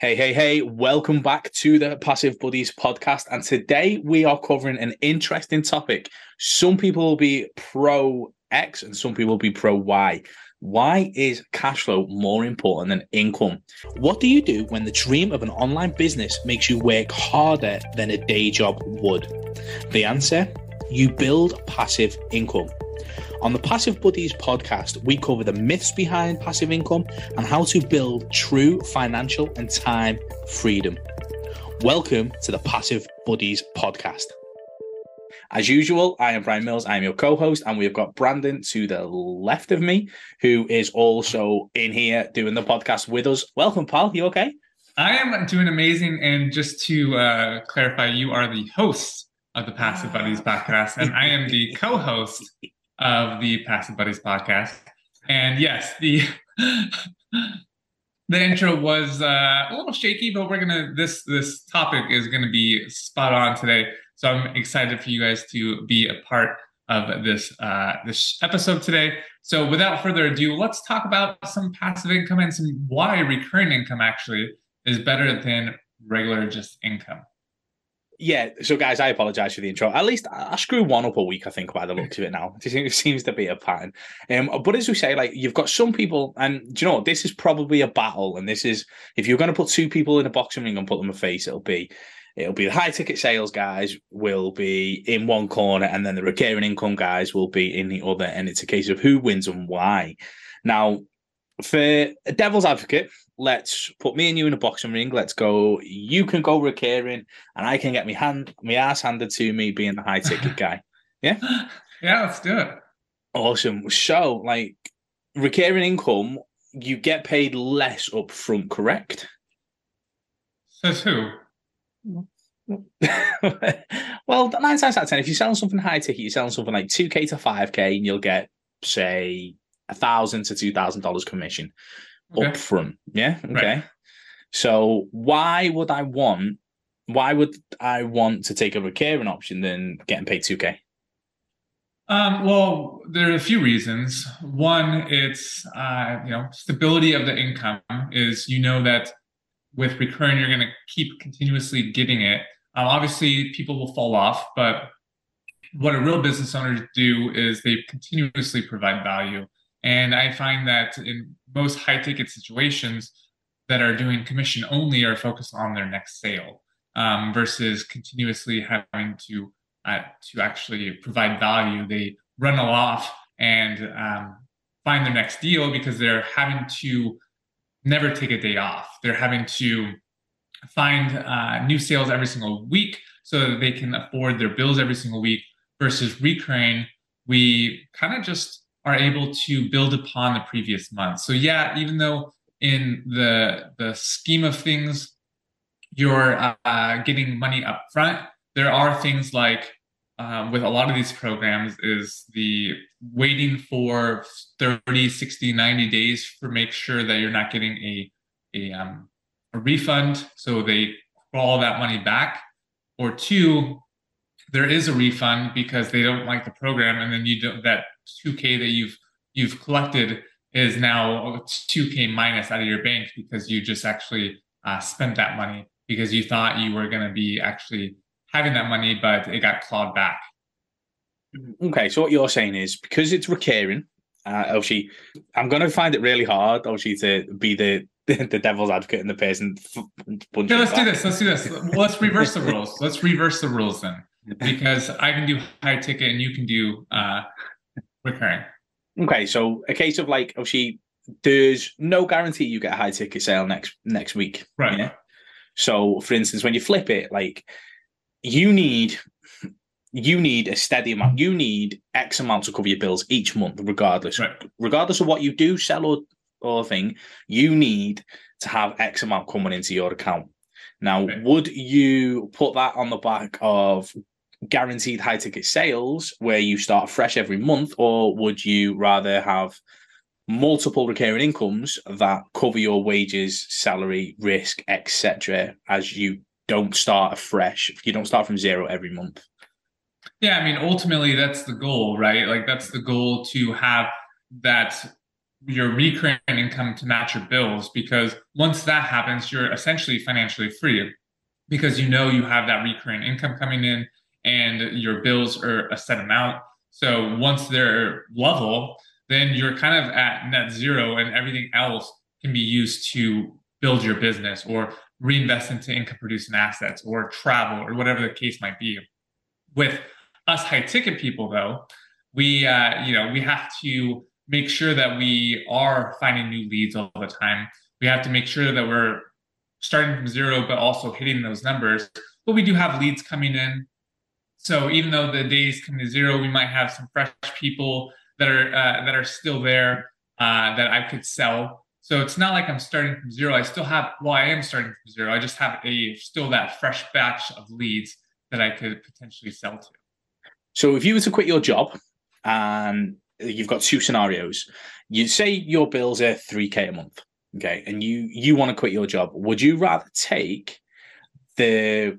Hey, hey, hey, welcome back to the Passive Buddies podcast. And today we are covering an interesting topic. Some people will be pro X and some people will be pro Y. Why is cash flow more important than income? What do you do when the dream of an online business makes you work harder than a day job would? The answer you build passive income. On the Passive Buddies podcast, we cover the myths behind passive income and how to build true financial and time freedom. Welcome to the Passive Buddies podcast. As usual, I am Brian Mills. I am your co host, and we've got Brandon to the left of me, who is also in here doing the podcast with us. Welcome, pal. You okay? I am doing amazing. And just to uh, clarify, you are the host of the Passive Buddies podcast, and I am the co host of the Passive Buddies podcast. And yes, the the intro was uh, a little shaky, but we're gonna this this topic is gonna be spot on today. So I'm excited for you guys to be a part of this uh, this episode today. So without further ado, let's talk about some passive income and some why recurring income actually is better than regular just income. Yeah, so guys, I apologize for the intro. At least I screw one up a week, I think, by the looks of it now. It seems to be a pattern. Um, but as we say, like you've got some people, and do you know what? This is probably a battle, and this is if you're going to put two people in a boxing ring and put them a face, it'll be it'll be the high ticket sales guys will be in one corner, and then the recurring income guys will be in the other, and it's a case of who wins and why. Now, for a devil's advocate, let's put me and you in a boxing ring. Let's go. You can go recurring, and I can get my hand, my ass handed to me, being the high ticket guy. Yeah, yeah, let's do it. Awesome. So, like recurring income, you get paid less up front, correct? Says who? well, nine times out of ten, if you're selling something high ticket, you're selling something like two k to five k, and you'll get say a thousand to two thousand dollars commission okay. up front. Yeah. Okay. Right. So why would I want why would I want to take a recurring option than getting paid 2K? Um, well, there are a few reasons. One, it's uh, you know stability of the income is you know that with recurring you're going to keep continuously getting it. Um, obviously, people will fall off, but what a real business owner do is they continuously provide value. And I find that in most high ticket situations that are doing commission only are focused on their next sale um, versus continuously having to uh, to actually provide value. They run off and um, find their next deal because they're having to never take a day off. They're having to find uh, new sales every single week so that they can afford their bills every single week versus recurring. We kind of just are able to build upon the previous month. So yeah, even though in the the scheme of things, you're uh, getting money up front, there are things like um, with a lot of these programs is the waiting for 30 60 90 days for make sure that you're not getting a a, um, a refund so they call that money back or two there is a refund because they don't like the program and then you don't that 2k that you've you've collected is now 2k minus out of your bank because you just actually uh, spent that money because you thought you were going to be actually having that money but it got clawed back. Okay so what you're saying is because it's recurring uh, obviously i'm going to find it really hard obviously to be the the devil's advocate and the person okay, let's do this let's do this. Let's reverse the rules. Let's reverse the rules then because i can do high ticket and you can do uh recurring. Okay, so a case of like obviously there's no guarantee you get a high ticket sale next next week. Right. Yeah? So for instance, when you flip it, like you need you need a steady amount. You need X amount to cover your bills each month, regardless. Right. Regardless of what you do, sell or or thing, you need to have X amount coming into your account. Now, right. would you put that on the back of guaranteed high ticket sales where you start fresh every month, or would you rather have multiple recurring incomes that cover your wages, salary, risk, etc., as you don't start fresh? You don't start from zero every month. Yeah, I mean, ultimately, that's the goal, right? Like, that's the goal to have that your recurring income to match your bills because once that happens, you're essentially financially free because you know you have that recurring income coming in and your bills are a set amount. So once they're level, then you're kind of at net zero and everything else can be used to build your business or reinvest into income producing assets or travel or whatever the case might be. With us high ticket people though, we uh, you know, we have to make sure that we are finding new leads all the time. We have to make sure that we're starting from zero, but also hitting those numbers. But we do have leads coming in. So even though the days come to zero, we might have some fresh people that are uh, that are still there uh, that I could sell. So it's not like I'm starting from zero. I still have well, I am starting from zero. I just have a still that fresh batch of leads that I could potentially sell to. So if you were to quit your job and you've got two scenarios. You say your bills are 3k a month, okay, and you you want to quit your job. Would you rather take the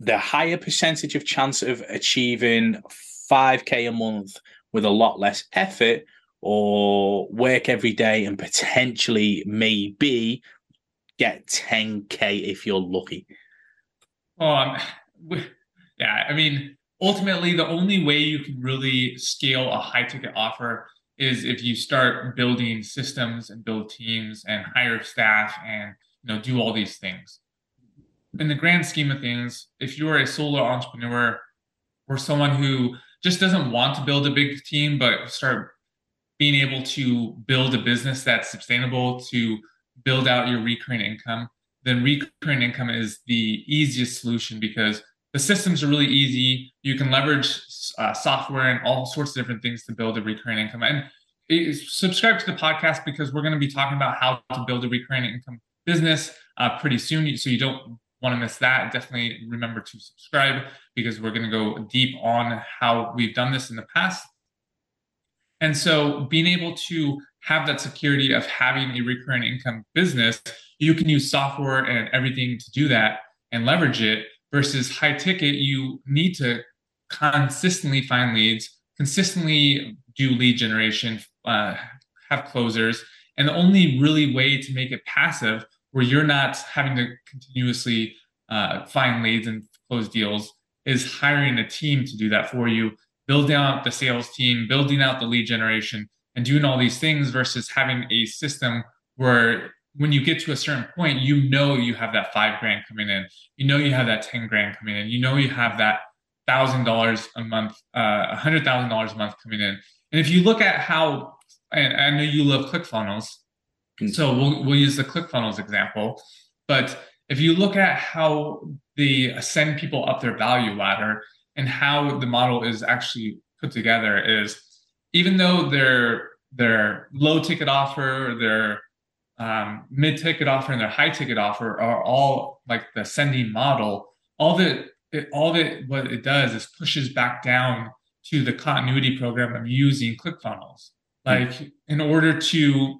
the higher percentage of chance of achieving 5k a month with a lot less effort or work every day and potentially maybe get 10k if you're lucky? Um yeah i mean ultimately the only way you can really scale a high ticket offer is if you start building systems and build teams and hire staff and you know do all these things in the grand scheme of things if you're a solo entrepreneur or someone who just doesn't want to build a big team but start being able to build a business that's sustainable to build out your recurring income then recurring income is the easiest solution because the systems are really easy. You can leverage uh, software and all sorts of different things to build a recurring income. And subscribe to the podcast because we're going to be talking about how to build a recurring income business uh, pretty soon. So you don't want to miss that. Definitely remember to subscribe because we're going to go deep on how we've done this in the past. And so being able to have that security of having a recurring income business, you can use software and everything to do that and leverage it versus high ticket, you need to consistently find leads, consistently do lead generation, uh, have closers. And the only really way to make it passive, where you're not having to continuously uh, find leads and close deals, is hiring a team to do that for you, building out the sales team, building out the lead generation, and doing all these things versus having a system where when you get to a certain point, you know you have that five grand coming in. You know you have that 10 grand coming in. You know you have that thousand dollars a month, uh, a hundred thousand dollars a month coming in. And if you look at how, and I know you love ClickFunnels. So we'll we'll use the ClickFunnels example. But if you look at how they send people up their value ladder and how the model is actually put together, is even though their their low ticket offer, their um, mid ticket offer and their high ticket offer are all like the sending model. All that it, all that what it does is pushes back down to the continuity program of using ClickFunnels. Like mm-hmm. in order to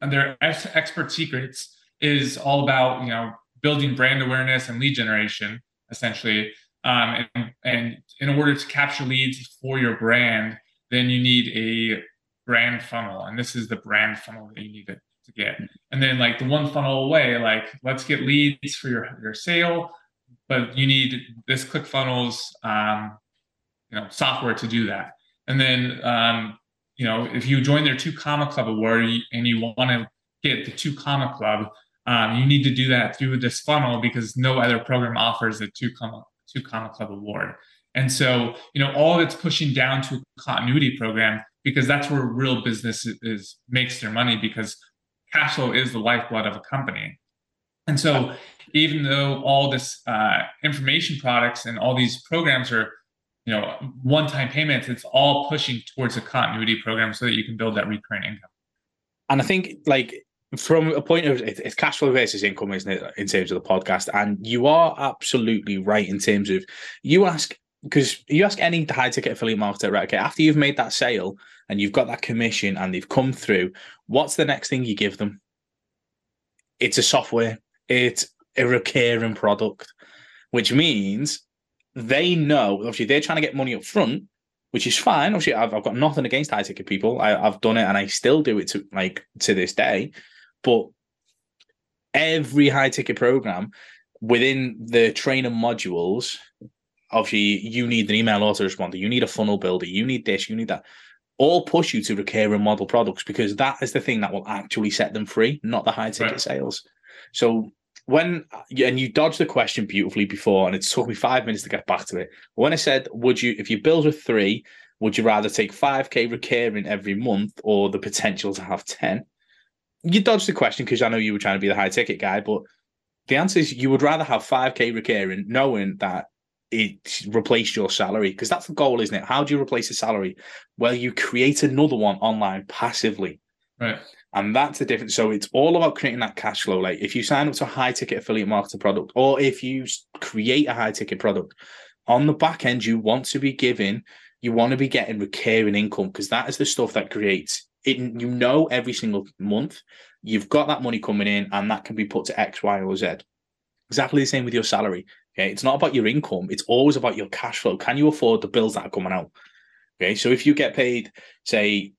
their expert secrets is all about you know building brand awareness and lead generation essentially. Um, and, and in order to capture leads for your brand, then you need a brand funnel. And this is the brand funnel that you need to, to get. And then like the one funnel away like let's get leads for your your sale but you need this clickfunnels um, you know software to do that. And then um, you know if you join their two comma club award and you want to get the two comma club um, you need to do that through this funnel because no other program offers the two comma two comma club award and so you know all it's pushing down to a continuity program because that's where real business is makes their money because cash flow is the lifeblood of a company. And so, even though all this uh, information products and all these programs are, you know, one-time payments, it's all pushing towards a continuity program so that you can build that recurring income. And I think, like, from a point of it's cash flow versus income, isn't it, in terms of the podcast? And you are absolutely right in terms of you ask because you ask any high ticket affiliate marketer, right? Okay, after you've made that sale and you've got that commission and they've come through, what's the next thing you give them? It's a software, it's a recurring product, which means they know obviously they're trying to get money up front, which is fine. Obviously, I've, I've got nothing against high ticket people. I, I've done it and I still do it to like to this day. But every high ticket program within the trainer modules, obviously, you need an email autoresponder, you need a funnel builder, you need this, you need that. All push you to recurring model products because that is the thing that will actually set them free, not the high ticket right. sales. So when and you dodged the question beautifully before, and it took me five minutes to get back to it. When I said, "Would you, if you build with three, would you rather take five k recurring every month or the potential to have ten? You dodged the question because I know you were trying to be the high ticket guy, but the answer is you would rather have five k recurring, knowing that it replaced your salary because that's the goal, isn't it? How do you replace a salary? Well, you create another one online passively. Right. And that's the difference. So it's all about creating that cash flow. Like if you sign up to a high ticket affiliate marketing product, or if you create a high ticket product, on the back end, you want to be giving, you want to be getting recurring income because that is the stuff that creates it. You know, every single month, you've got that money coming in, and that can be put to X, Y, or Z. Exactly the same with your salary. Okay. It's not about your income, it's always about your cash flow. Can you afford the bills that are coming out? Okay. So if you get paid, say,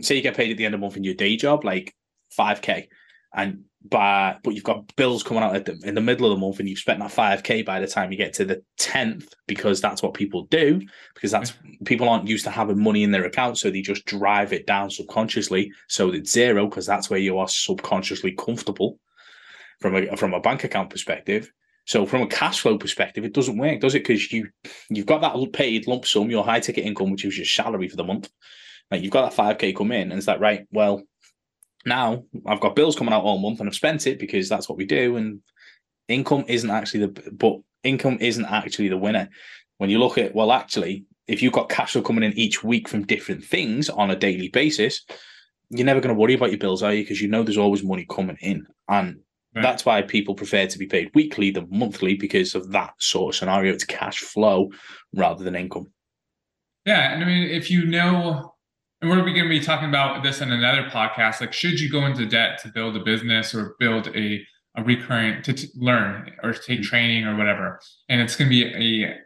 say you get paid at the end of the month in your day job, like 5k, and by but you've got bills coming out the, in the middle of the month and you've spent that 5k by the time you get to the 10th because that's what people do because that's people aren't used to having money in their account so they just drive it down subconsciously. So it's zero because that's where you are subconsciously comfortable from a from a bank account perspective. So from a cash flow perspective it doesn't work does it? Because you you've got that paid lump sum your high ticket income which is your salary for the month like you've got that 5k come in, and it's like, right, well, now I've got bills coming out all month and I've spent it because that's what we do. And income isn't actually the but income isn't actually the winner. When you look at well, actually, if you've got cash flow coming in each week from different things on a daily basis, you're never going to worry about your bills, are you? Because you know there's always money coming in. And right. that's why people prefer to be paid weekly than monthly because of that sort of scenario. It's cash flow rather than income. Yeah. And I mean, if you know and we're going to be talking about this in another podcast. Like, should you go into debt to build a business or build a, a recurrent to t- learn or take mm-hmm. training or whatever? And it's going to be a,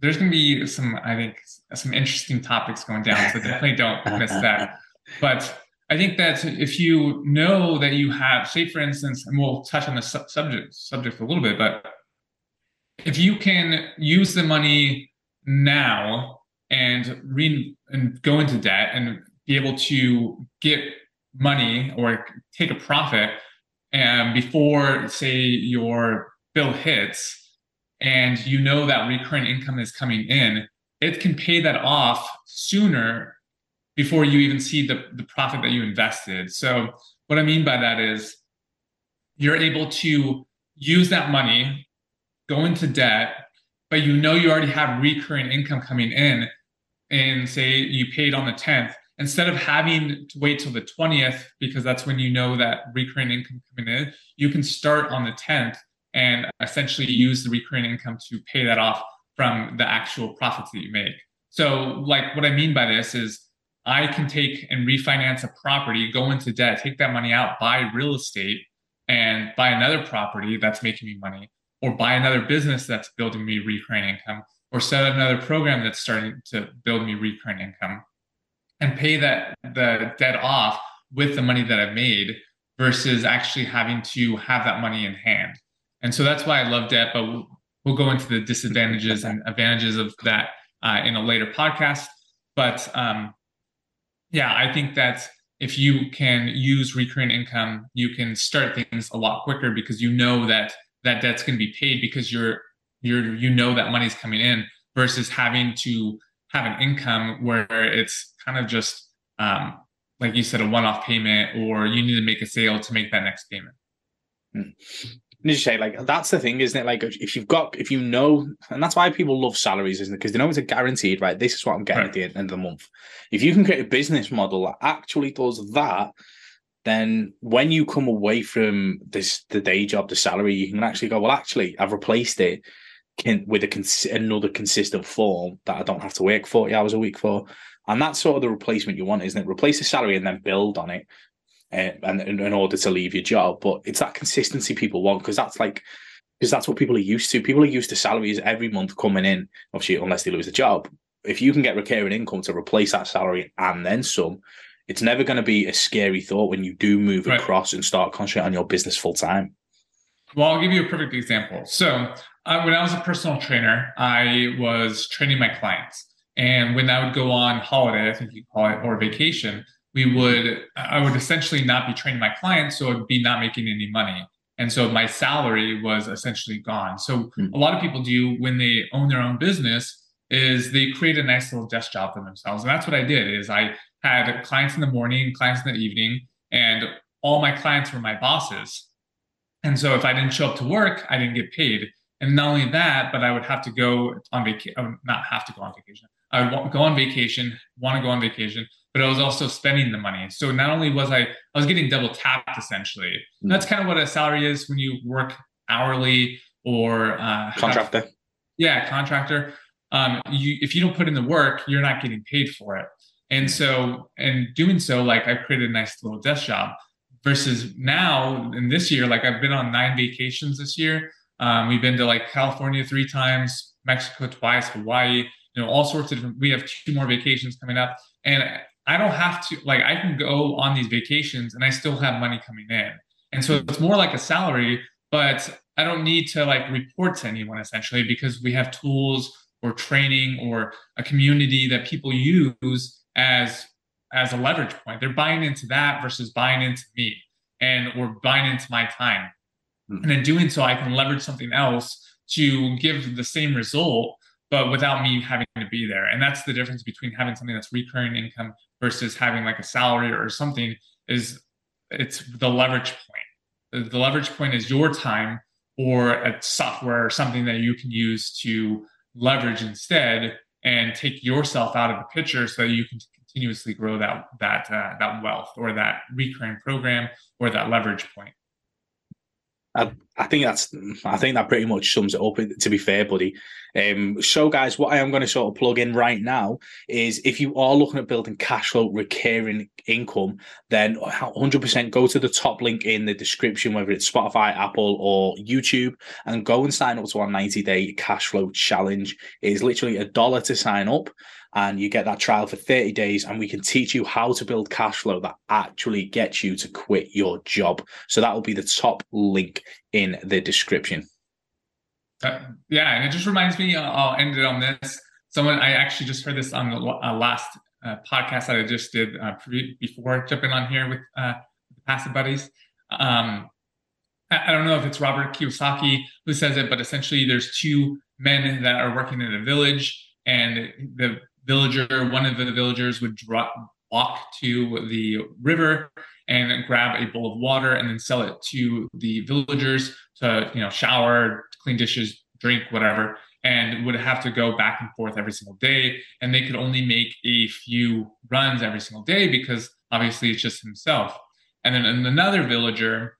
there's going to be some, I think, some interesting topics going down. So definitely don't miss that. But I think that if you know that you have, say, for instance, and we'll touch on the su- subject subject a little bit, but if you can use the money now and re and go into debt and be able to get money or take a profit and before say your bill hits and you know that recurring income is coming in it can pay that off sooner before you even see the, the profit that you invested. So what i mean by that is you're able to use that money go into debt but you know you already have recurring income coming in and say you paid on the 10th, instead of having to wait till the 20th, because that's when you know that recurring income coming in, you can start on the 10th and essentially use the recurring income to pay that off from the actual profits that you make. So, like, what I mean by this is I can take and refinance a property, go into debt, take that money out, buy real estate, and buy another property that's making me money, or buy another business that's building me recurring income, or set up another program that's starting to build me recurring income and pay that the debt off with the money that I've made versus actually having to have that money in hand. And so that's why I love debt, but we'll, go into the disadvantages and advantages of that uh, in a later podcast. But um, yeah, I think that if you can use recurring income, you can start things a lot quicker because you know that that debt's going to be paid because you're you're you know that money's coming in versus having to have an income where it's kind of just um, like you said a one-off payment or you need to make a sale to make that next payment. Mm. you say like that's the thing isn't it? Like if you've got if you know and that's why people love salaries isn't it? Because they know it's a guaranteed right? This is what i'm getting right. at the end of the month. If you can create a business model that actually does that then when you come away from this the day job the salary you can actually go well actually i've replaced it can, with a cons- another consistent form that I don't have to work 40 hours a week for. And that's sort of the replacement you want, isn't it? Replace the salary and then build on it uh, and in order to leave your job. But it's that consistency people want because that's like, because that's what people are used to. People are used to salaries every month coming in, obviously, unless they lose the job. if you can get recurring income to replace that salary and then some, it's never going to be a scary thought when you do move right. across and start concentrating on your business full time. Well, I'll give you a perfect example. So, uh, when I was a personal trainer, I was training my clients. And when I would go on holiday, I think you call it, or vacation, we would, I would essentially not be training my clients. So I'd be not making any money. And so my salary was essentially gone. So mm. a lot of people do when they own their own business is they create a nice little desk job for themselves. And that's what I did is I had clients in the morning, clients in the evening, and all my clients were my bosses. And so if I didn't show up to work, I didn't get paid. And not only that, but I would have to go on vacation, uh, not have to go on vacation. I would go on vacation, want to go on vacation, but I was also spending the money. So not only was I, I was getting double tapped essentially. Mm. That's kind of what a salary is when you work hourly or uh, contractor. Have, yeah, contractor. Um, you, if you don't put in the work, you're not getting paid for it. And so, and doing so, like I created a nice little desk job. Versus now, in this year, like I've been on nine vacations this year. Um, we've been to like California three times, Mexico twice, Hawaii, you know, all sorts of different. We have two more vacations coming up, and I don't have to like I can go on these vacations and I still have money coming in. And so it's more like a salary, but I don't need to like report to anyone essentially because we have tools or training or a community that people use as as a leverage point. They're buying into that versus buying into me and or buying into my time. Mm-hmm. And in doing so, I can leverage something else to give the same result, but without me having to be there. And that's the difference between having something that's recurring income versus having like a salary or something is it's the leverage point. The leverage point is your time or a software or something that you can use to leverage instead and take yourself out of the picture so that you can continuously grow that that uh, that wealth or that recurring program or that leverage point. I, I think that's I think that pretty much sums it up. To be fair, buddy. Um, so, guys, what I am going to sort of plug in right now is if you are looking at building cash flow recurring income, then 100% go to the top link in the description, whether it's Spotify, Apple, or YouTube, and go and sign up to our 90 day cash flow challenge. It is literally a dollar to sign up and you get that trial for 30 days and we can teach you how to build cash flow that actually gets you to quit your job. So that will be the top link in the description. Uh, yeah and it just reminds me i'll end it on this. Someone i actually just heard this on the uh, last uh, podcast that i just did uh, pre- before jumping on here with uh, passive buddies. Um, I don't know if it's Robert Kiyosaki who says it, but essentially there's two men that are working in a village and the villager, one of the villagers would drop, walk to the river and grab a bowl of water and then sell it to the villagers to, you know, shower, clean dishes, drink, whatever, and would have to go back and forth every single day. And they could only make a few runs every single day because obviously it's just himself. And then another villager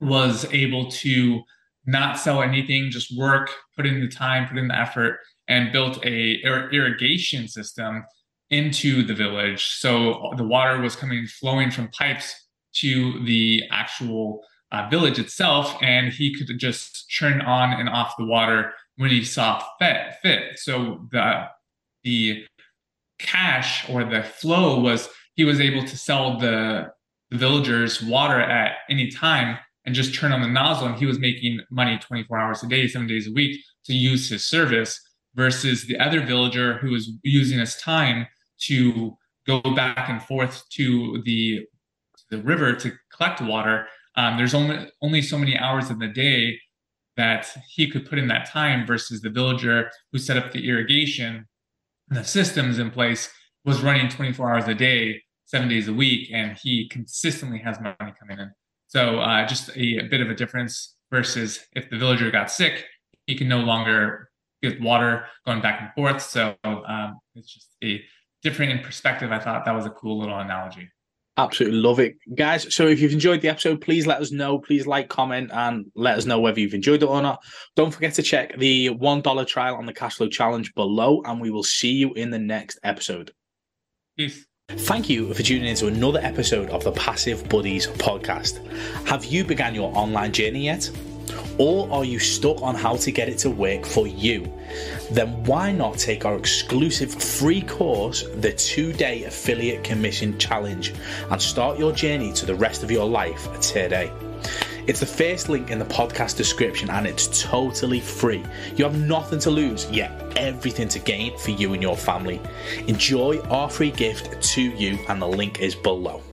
was able to not sell anything, just work, put in the time, put in the effort, and built a ir- irrigation system into the village. So the water was coming flowing from pipes to the actual uh, village itself, and he could just turn on and off the water when he saw fit. fit. So the the cash or the flow was he was able to sell the, the villagers water at any time and just turn on the nozzle, and he was making money 24 hours a day, seven days a week to use his service versus the other villager who is using his time to go back and forth to the the river to collect water. Um, there's only only so many hours in the day that he could put in that time versus the villager who set up the irrigation the systems in place was running 24 hours a day, seven days a week, and he consistently has money coming in. So uh, just a, a bit of a difference versus if the villager got sick, he can no longer with water going back and forth. So um, it's just a different in perspective. I thought that was a cool little analogy. Absolutely love it, guys. So if you've enjoyed the episode, please let us know. Please like, comment, and let us know whether you've enjoyed it or not. Don't forget to check the one dollar trial on the Cashflow Challenge below, and we will see you in the next episode. Peace. Thank you for tuning in to another episode of the Passive Buddies podcast. Have you begun your online journey yet? Or are you stuck on how to get it to work for you? Then why not take our exclusive free course, the two day affiliate commission challenge, and start your journey to the rest of your life today? It's the first link in the podcast description and it's totally free. You have nothing to lose, yet everything to gain for you and your family. Enjoy our free gift to you, and the link is below.